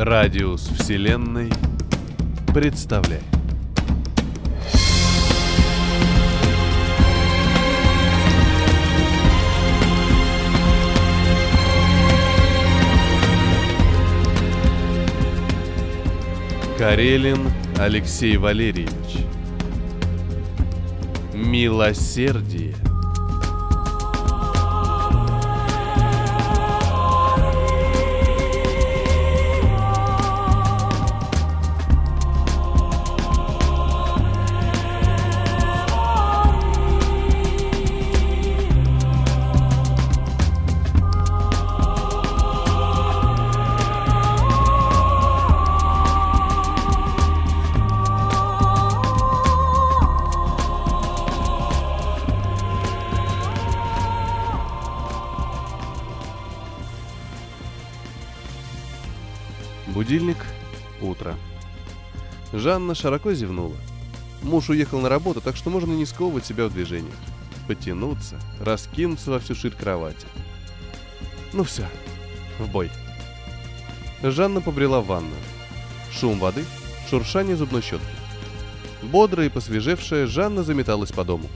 Радиус Вселенной представляет. Карелин Алексей Валерьевич. Милосердие. Жанна широко зевнула. Муж уехал на работу, так что можно не сковывать себя в движениях. Потянуться, раскинуться во всю ширь кровати. Ну все, в бой. Жанна побрела в ванную. Шум воды, шуршание зубной щетки. Бодрая и посвежевшая, Жанна заметалась по дому.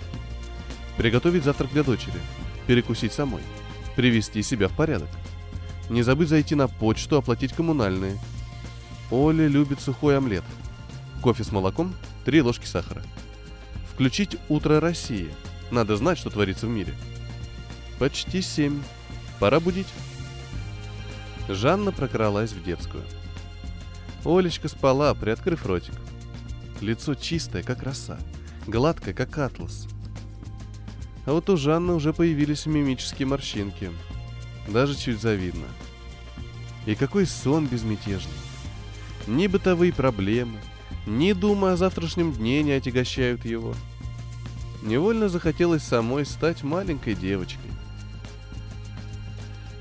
Приготовить завтрак для дочери, перекусить самой, привести себя в порядок. Не забыть зайти на почту, оплатить коммунальные. Оля любит сухой омлет. Кофе с молоком, три ложки сахара. Включить «Утро России». Надо знать, что творится в мире. Почти семь. Пора будить. Жанна прокралась в детскую. Олечка спала, приоткрыв ротик. Лицо чистое, как роса, гладкое, как атлас. А вот у Жанны уже появились мимические морщинки. Даже чуть завидно. И какой сон безмятежный. Ни бытовые проблемы, ни думы о завтрашнем дне не отягощают его. Невольно захотелось самой стать маленькой девочкой.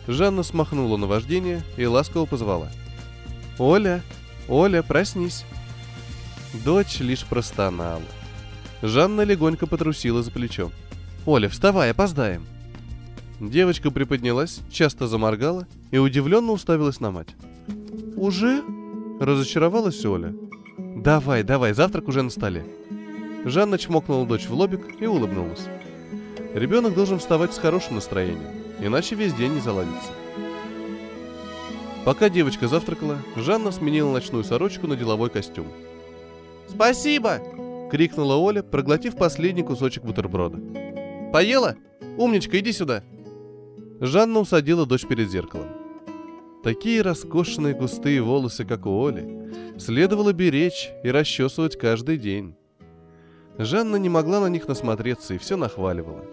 Жанна смахнула на вождение и ласково позвала. «Оля! Оля, проснись!» Дочь лишь простонала. Жанна легонько потрусила за плечом. «Оля, вставай, опоздаем!» Девочка приподнялась, часто заморгала и удивленно уставилась на мать. «Уже?» – разочаровалась Оля. «Давай, давай, завтрак уже на столе». Жанна чмокнула дочь в лобик и улыбнулась. Ребенок должен вставать с хорошим настроением, иначе весь день не заладится. Пока девочка завтракала, Жанна сменила ночную сорочку на деловой костюм. «Спасибо!» — крикнула Оля, проглотив последний кусочек бутерброда. «Поела? Умничка, иди сюда!» Жанна усадила дочь перед зеркалом. Такие роскошные густые волосы, как у Оли, следовало беречь и расчесывать каждый день. Жанна не могла на них насмотреться и все нахваливала.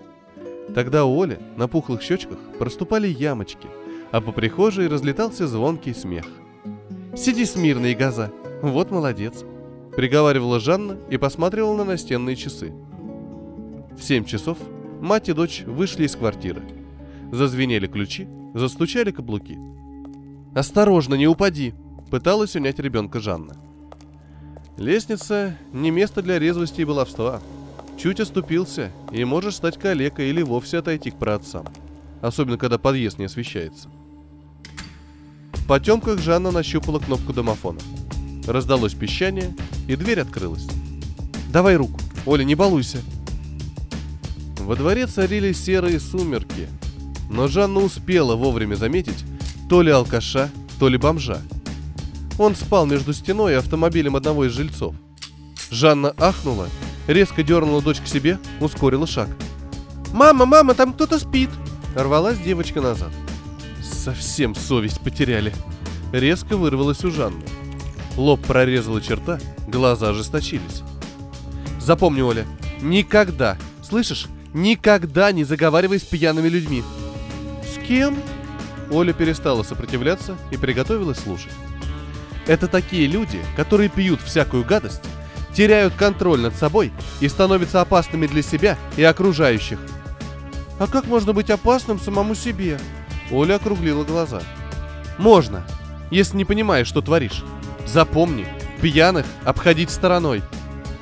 Тогда у Оли на пухлых щечках проступали ямочки, а по прихожей разлетался звонкий смех. «Сиди смирно, и газа! Вот молодец!» приговаривала Жанна и посматривала на настенные часы. В семь часов мать и дочь вышли из квартиры. Зазвенели ключи, застучали каблуки. «Осторожно, не упади!» — пыталась унять ребенка Жанна. Лестница — не место для резвости и баловства. Чуть оступился, и можешь стать калекой или вовсе отойти к праотцам. Особенно, когда подъезд не освещается. В потемках Жанна нащупала кнопку домофона. Раздалось пищание, и дверь открылась. «Давай руку. Оля, не балуйся!» Во дворе царили серые сумерки, но Жанна успела вовремя заметить то ли алкаша, то ли бомжа. Он спал между стеной и автомобилем одного из жильцов. Жанна ахнула, резко дернула дочь к себе, ускорила шаг. «Мама, мама, там кто-то спит!» Рвалась девочка назад. Совсем совесть потеряли. Резко вырвалась у Жанны. Лоб прорезала черта, глаза ожесточились. Запомни, Оля, никогда, слышишь, никогда не заговаривай с пьяными людьми. С кем? Оля перестала сопротивляться и приготовилась слушать. Это такие люди, которые пьют всякую гадость, теряют контроль над собой и становятся опасными для себя и окружающих. А как можно быть опасным самому себе? Оля округлила глаза. Можно, если не понимаешь, что творишь. Запомни, пьяных обходить стороной.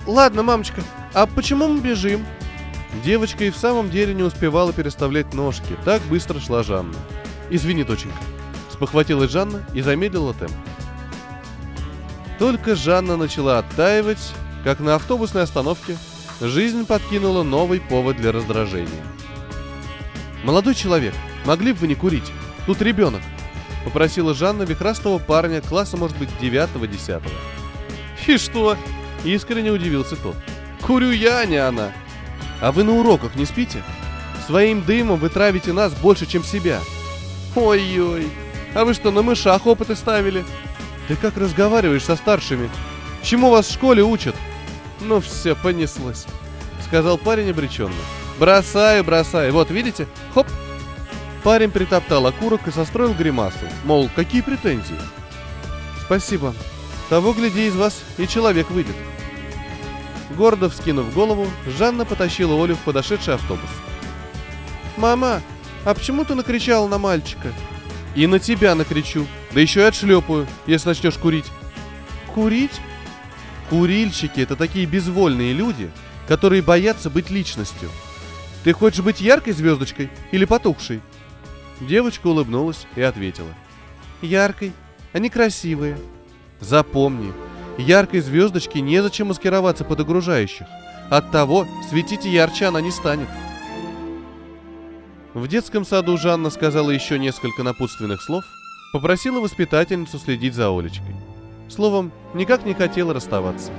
Ладно, мамочка, а почему мы бежим? Девочка и в самом деле не успевала переставлять ножки, так быстро шла Жанна. Извини, доченька. Спохватилась Жанна и замедлила темп. Только Жанна начала оттаивать, как на автобусной остановке жизнь подкинула новый повод для раздражения. «Молодой человек, могли бы вы не курить? Тут ребенок», — попросила Жанна вихрастого парня класса, может быть, девятого-десятого. «И что?» — искренне удивился тот. «Курю я, а не она. А вы на уроках не спите? Своим дымом вы травите нас больше, чем себя. Ой-ой, а вы что, на мышах опыты ставили? Ты как разговариваешь со старшими? Чему вас в школе учат? Ну все, понеслось, сказал парень обреченно. Бросаю, бросаю. Вот, видите? Хоп. Парень притоптал окурок и состроил гримасу. Мол, какие претензии? Спасибо. Того, гляди, из вас и человек выйдет. Гордо вскинув голову, Жанна потащила Олю в подошедший автобус. «Мама, а почему ты накричала на мальчика?» «И на тебя накричу, да еще и отшлепаю, если начнешь курить». «Курить?» Курильщики — это такие безвольные люди, которые боятся быть личностью. Ты хочешь быть яркой звездочкой или потухшей? Девочка улыбнулась и ответила. Яркой. Они красивые. Запомни, яркой звездочке незачем маскироваться под окружающих. Оттого светить ярче она не станет. В детском саду Жанна сказала еще несколько напутственных слов, попросила воспитательницу следить за Олечкой. Словом, никак не хотела расставаться.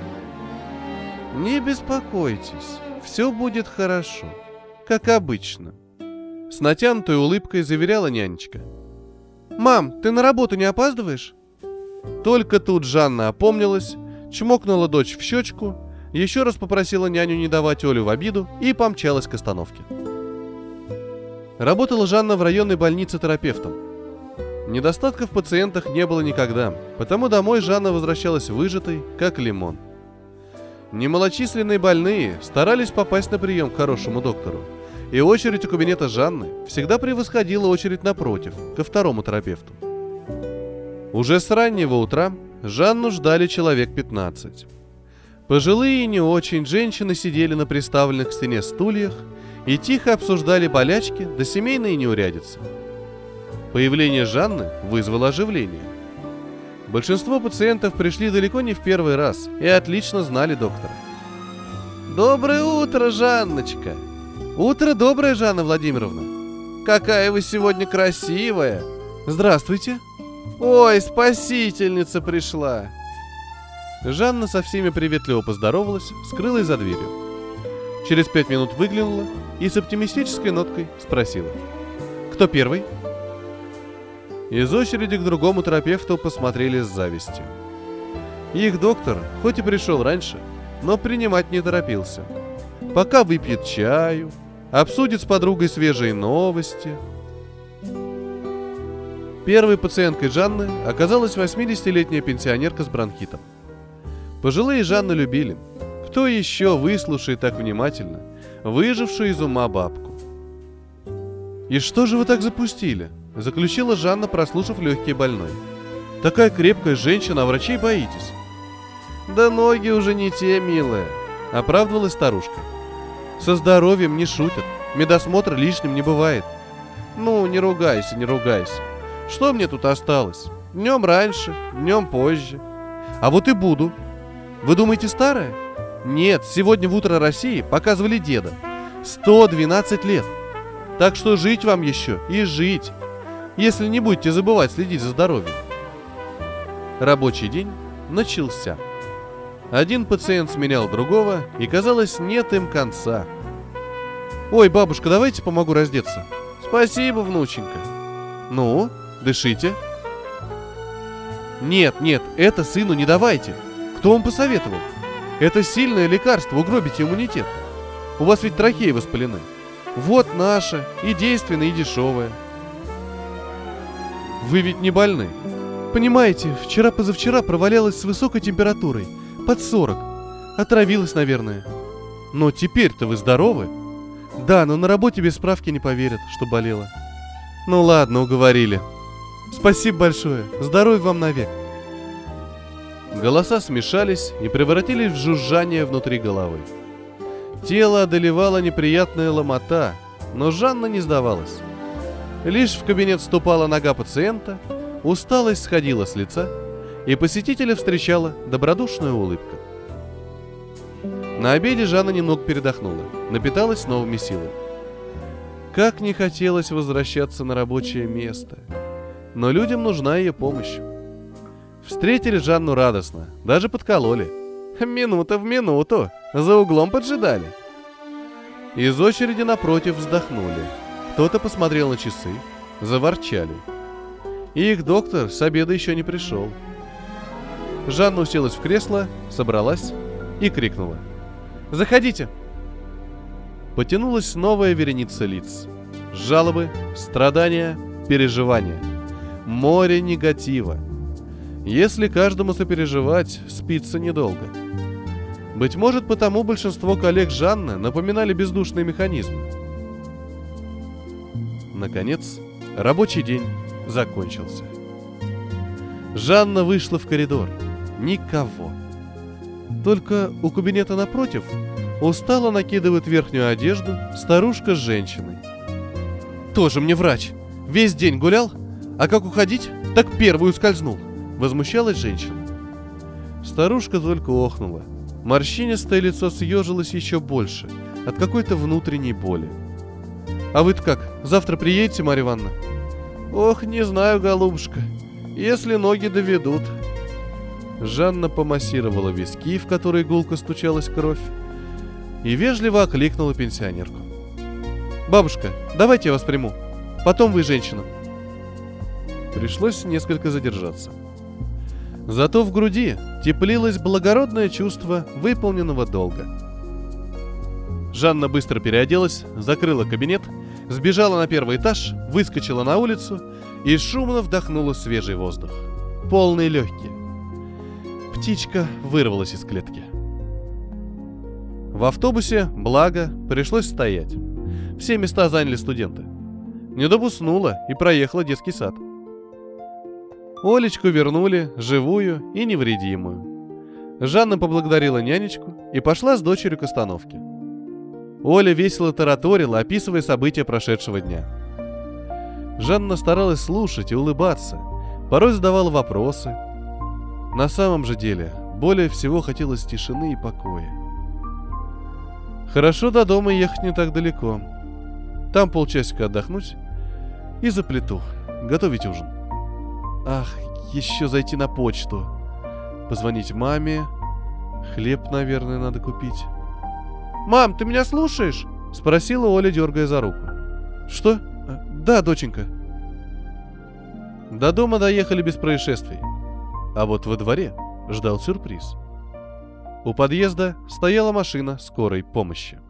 «Не беспокойтесь, все будет хорошо, как обычно», — с натянутой улыбкой заверяла нянечка. «Мам, ты на работу не опаздываешь?» Только тут Жанна опомнилась, чмокнула дочь в щечку, еще раз попросила няню не давать Олю в обиду и помчалась к остановке. Работала Жанна в районной больнице терапевтом. Недостатков в пациентах не было никогда, потому домой Жанна возвращалась выжатой, как лимон. Немалочисленные больные старались попасть на прием к хорошему доктору, и очередь у кабинета Жанны всегда превосходила очередь напротив, ко второму терапевту. Уже с раннего утра Жанну ждали человек 15. Пожилые и не очень женщины сидели на приставленных к стене стульях и тихо обсуждали болячки да семейные неурядицы. Появление Жанны вызвало оживление. Большинство пациентов пришли далеко не в первый раз и отлично знали доктора. «Доброе утро, Жанночка!» «Утро доброе, Жанна Владимировна!» «Какая вы сегодня красивая!» «Здравствуйте!» «Ой, спасительница пришла!» Жанна со всеми приветливо поздоровалась, скрылась за дверью. Через пять минут выглянула и с оптимистической ноткой спросила. «Кто первый?» Из очереди к другому терапевту посмотрели с завистью. Их доктор, хоть и пришел раньше, но принимать не торопился. Пока выпьет чаю, обсудит с подругой свежие новости – Первой пациенткой Жанны оказалась 80-летняя пенсионерка с бронхитом. Пожилые Жанны любили. Кто еще выслушает так внимательно выжившую из ума бабку? «И что же вы так запустили?» – заключила Жанна, прослушав легкие больной. «Такая крепкая женщина, а врачей боитесь». «Да ноги уже не те, милая», – оправдывалась старушка. «Со здоровьем не шутят, медосмотр лишним не бывает». «Ну, не ругайся, не ругайся. Что мне тут осталось? Днем раньше, днем позже. А вот и буду. Вы думаете, старая? Нет, сегодня в «Утро России» показывали деда. 112 лет. Так что жить вам еще и жить, если не будете забывать следить за здоровьем. Рабочий день начался. Один пациент сменял другого, и казалось, нет им конца. «Ой, бабушка, давайте помогу раздеться». «Спасибо, внученька». «Ну, Дышите. Нет, нет, это сыну не давайте. Кто вам посоветовал? Это сильное лекарство, угробите иммунитет. У вас ведь трахеи воспалены. Вот наше, и действенное, и дешевое. Вы ведь не больны. Понимаете, вчера-позавчера провалялась с высокой температурой, под 40. Отравилась, наверное. Но теперь-то вы здоровы. Да, но на работе без справки не поверят, что болела. Ну ладно, уговорили. Спасибо большое. Здоровья вам навек. Голоса смешались и превратились в жужжание внутри головы. Тело одолевало неприятная ломота, но Жанна не сдавалась. Лишь в кабинет ступала нога пациента, усталость сходила с лица, и посетителя встречала добродушная улыбка. На обеде Жанна немного передохнула, напиталась новыми силами. Как не хотелось возвращаться на рабочее место. Но людям нужна ее помощь. Встретили Жанну радостно, даже подкололи. Минута в минуту, за углом поджидали. Из очереди напротив вздохнули. Кто-то посмотрел на часы, заворчали. И их доктор с обеда еще не пришел. Жанна уселась в кресло, собралась и крикнула. «Заходите!» Потянулась новая вереница лиц. Жалобы, страдания, переживания. Море негатива. Если каждому сопереживать, спится недолго. Быть может, потому большинство коллег Жанны напоминали бездушные механизмы. Наконец, рабочий день закончился. Жанна вышла в коридор. Никого. Только у кабинета напротив устало накидывает верхнюю одежду старушка с женщиной. «Тоже мне врач. Весь день гулял, а как уходить, так первую скользнул», — возмущалась женщина. Старушка только охнула. Морщинистое лицо съежилось еще больше от какой-то внутренней боли. «А вы-то как, завтра приедете, Марья Ивановна?» «Ох, не знаю, голубушка. Если ноги доведут». Жанна помассировала виски, в которые гулко стучалась кровь, и вежливо окликнула пенсионерку. «Бабушка, давайте я вас приму. Потом вы женщина». Пришлось несколько задержаться. Зато в груди теплилось благородное чувство выполненного долга. Жанна быстро переоделась, закрыла кабинет – сбежала на первый этаж, выскочила на улицу и шумно вдохнула свежий воздух. Полные легкие. Птичка вырвалась из клетки. В автобусе, благо, пришлось стоять. Все места заняли студенты. Недоб уснула и проехала детский сад. Олечку вернули, живую и невредимую. Жанна поблагодарила нянечку и пошла с дочерью к остановке. Оля весело тараторила, описывая события прошедшего дня. Жанна старалась слушать и улыбаться, порой задавала вопросы. На самом же деле, более всего хотелось тишины и покоя. Хорошо до дома ехать не так далеко. Там полчасика отдохнуть и за плиту, готовить ужин. Ах, еще зайти на почту. Позвонить маме. Хлеб, наверное, надо купить. «Мам, ты меня слушаешь?» — спросила Оля, дергая за руку. «Что? Да, доченька». До дома доехали без происшествий. А вот во дворе ждал сюрприз. У подъезда стояла машина скорой помощи.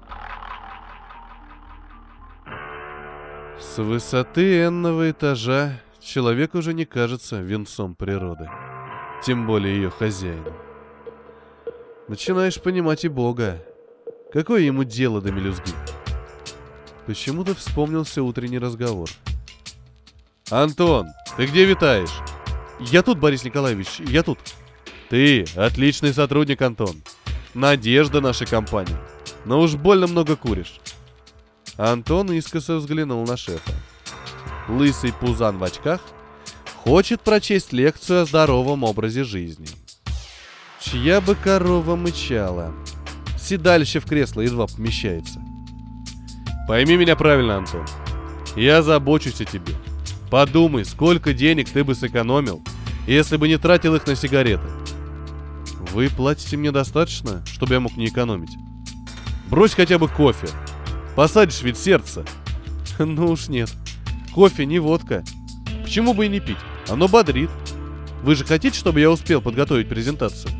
С высоты энного этажа человек уже не кажется венцом природы, тем более ее хозяином. Начинаешь понимать и Бога, Какое ему дело до мелюзги? Почему-то вспомнился утренний разговор. «Антон, ты где витаешь?» «Я тут, Борис Николаевич, я тут». «Ты отличный сотрудник, Антон. Надежда нашей компании. Но уж больно много куришь». Антон искоса взглянул на шефа. Лысый пузан в очках хочет прочесть лекцию о здоровом образе жизни. Чья бы корова мычала? Седалище в кресло едва помещается. Пойми меня правильно, Антон. Я забочусь о тебе. Подумай, сколько денег ты бы сэкономил, если бы не тратил их на сигареты. Вы платите мне достаточно, чтобы я мог не экономить? Брось хотя бы кофе. Посадишь ведь сердце. Ну уж нет. Кофе не водка. Почему бы и не пить? Оно бодрит. Вы же хотите, чтобы я успел подготовить презентацию?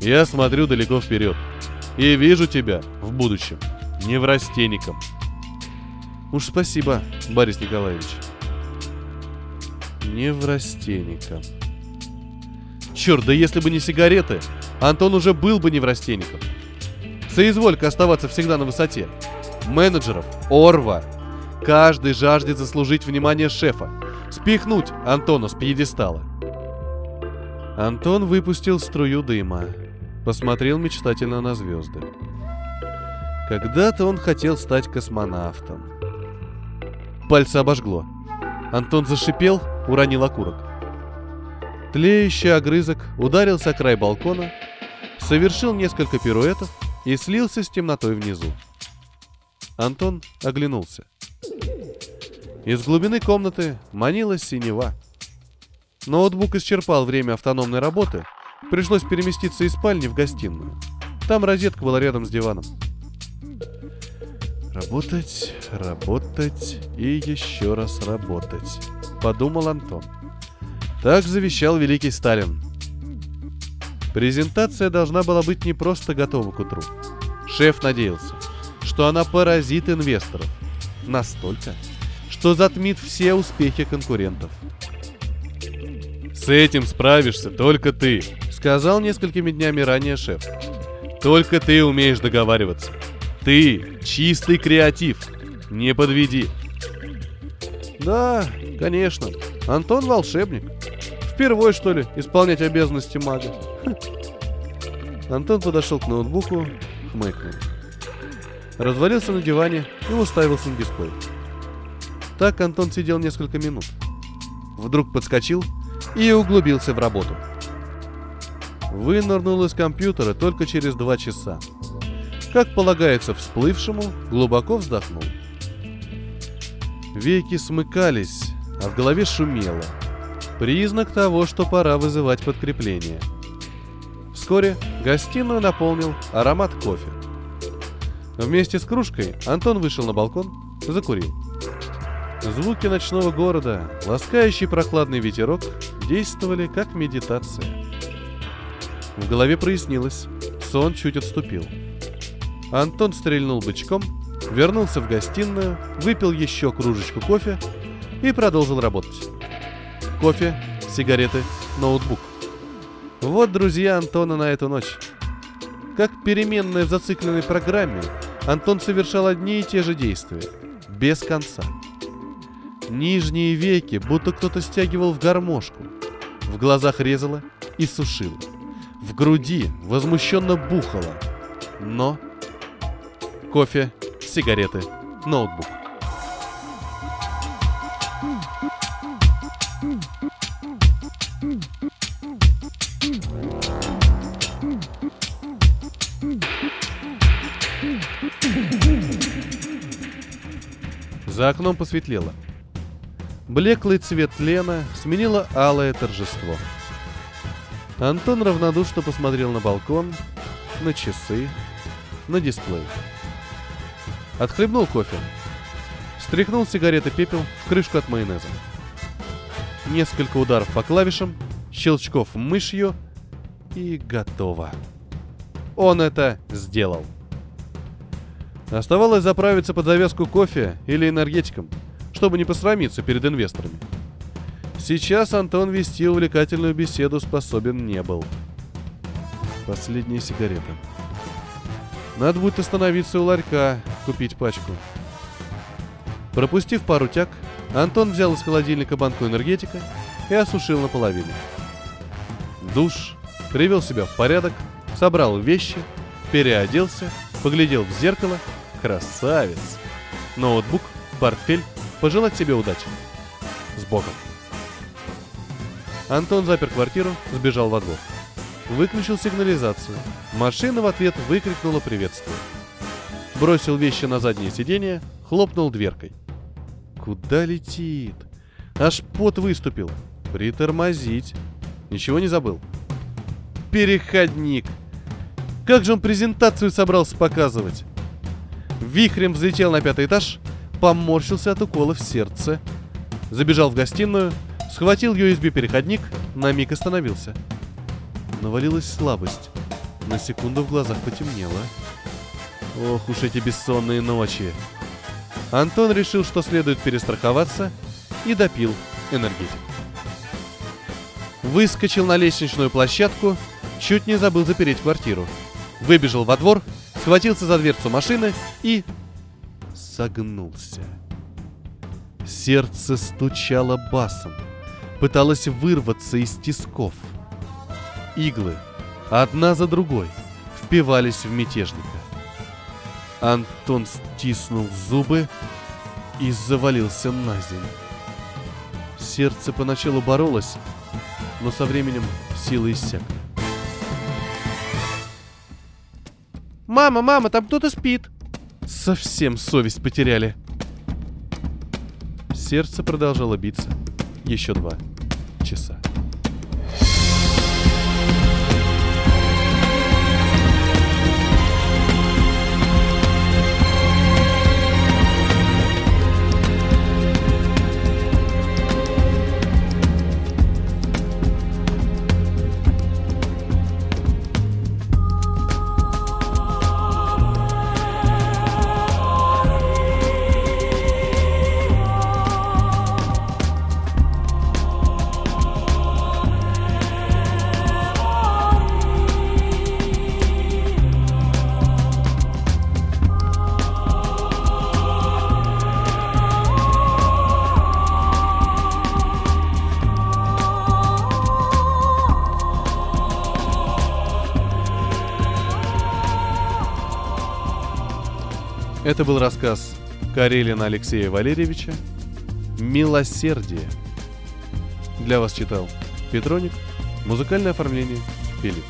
Я смотрю далеко вперед. И вижу тебя в будущем неврастенником. Уж спасибо, Борис Николаевич. Неврастенником. Черт, да если бы не сигареты, Антон уже был бы неврастенником. Соизволька оставаться всегда на высоте. Менеджеров, Орва. Каждый жаждет заслужить внимание шефа. Спихнуть Антона с пьедестала. Антон выпустил струю дыма. Посмотрел мечтательно на звезды. Когда-то он хотел стать космонавтом. Пальцы обожгло. Антон зашипел, уронил окурок. Тлеющий огрызок ударился о край балкона, совершил несколько пируэтов и слился с темнотой внизу. Антон оглянулся. Из глубины комнаты манилась синева. Ноутбук исчерпал время автономной работы, пришлось переместиться из спальни в гостиную. Там розетка была рядом с диваном. Работать, работать и еще раз работать, подумал Антон. Так завещал великий Сталин. Презентация должна была быть не просто готова к утру. Шеф надеялся, что она поразит инвесторов. Настолько, что затмит все успехи конкурентов. «С этим справишься только ты», — сказал несколькими днями ранее шеф. «Только ты умеешь договариваться. Ты чистый креатив. Не подведи. Да, конечно. Антон волшебник. Впервые, что ли, исполнять обязанности мага. Антон подошел к ноутбуку, хмыкнул. Развалился на диване и уставился на дисплей. Так Антон сидел несколько минут. Вдруг подскочил и углубился в работу. Вынырнул из компьютера только через два часа – как полагается всплывшему, глубоко вздохнул. Веки смыкались, а в голове шумело. Признак того, что пора вызывать подкрепление. Вскоре гостиную наполнил аромат кофе. Вместе с кружкой Антон вышел на балкон, закурил. Звуки ночного города, ласкающий прохладный ветерок действовали как медитация. В голове прояснилось, сон чуть отступил – Антон стрельнул бычком, вернулся в гостиную, выпил еще кружечку кофе и продолжил работать. Кофе, сигареты, ноутбук. Вот друзья Антона на эту ночь. Как переменная в зацикленной программе, Антон совершал одни и те же действия, без конца. Нижние веки будто кто-то стягивал в гармошку. В глазах резало и сушило. В груди возмущенно бухало. Но кофе, сигареты, ноутбук. За окном посветлело. Блеклый цвет Лена сменило алое торжество. Антон равнодушно посмотрел на балкон, на часы, на дисплей. Отхлебнул кофе. Стряхнул сигареты пепел в крышку от майонеза. Несколько ударов по клавишам, щелчков мышью и готово. Он это сделал. Оставалось заправиться под завязку кофе или энергетиком, чтобы не посрамиться перед инвесторами. Сейчас Антон вести увлекательную беседу способен не был. Последняя сигарета. Надо будет остановиться у ларька, купить пачку. Пропустив пару тяг, Антон взял из холодильника банку энергетика и осушил наполовину. Душ, привел себя в порядок, собрал вещи, переоделся, поглядел в зеркало. Красавец! Ноутбук, портфель, пожелать себе удачи. С Богом. Антон запер квартиру, сбежал во двор. Выключил сигнализацию. Машина в ответ выкрикнула приветствие. Бросил вещи на заднее сиденье, хлопнул дверкой. Куда летит? Аж пот выступил. Притормозить. Ничего не забыл. Переходник. Как же он презентацию собрался показывать? Вихрем взлетел на пятый этаж, поморщился от укола в сердце. Забежал в гостиную, схватил USB-переходник, на миг остановился – навалилась слабость. На секунду в глазах потемнело. Ох уж эти бессонные ночи. Антон решил, что следует перестраховаться и допил энергетик. Выскочил на лестничную площадку, чуть не забыл запереть квартиру. Выбежал во двор, схватился за дверцу машины и... согнулся. Сердце стучало басом, пыталось вырваться из тисков – Иглы, одна за другой, впивались в мятежника. Антон стиснул зубы и завалился на землю. Сердце поначалу боролось, но со временем силы иссякли. «Мама, мама, там кто-то спит!» Совсем совесть потеряли. Сердце продолжало биться еще два часа. Это был рассказ Карелина Алексея Валерьевича «Милосердие». Для вас читал Петроник, музыкальное оформление Филипп.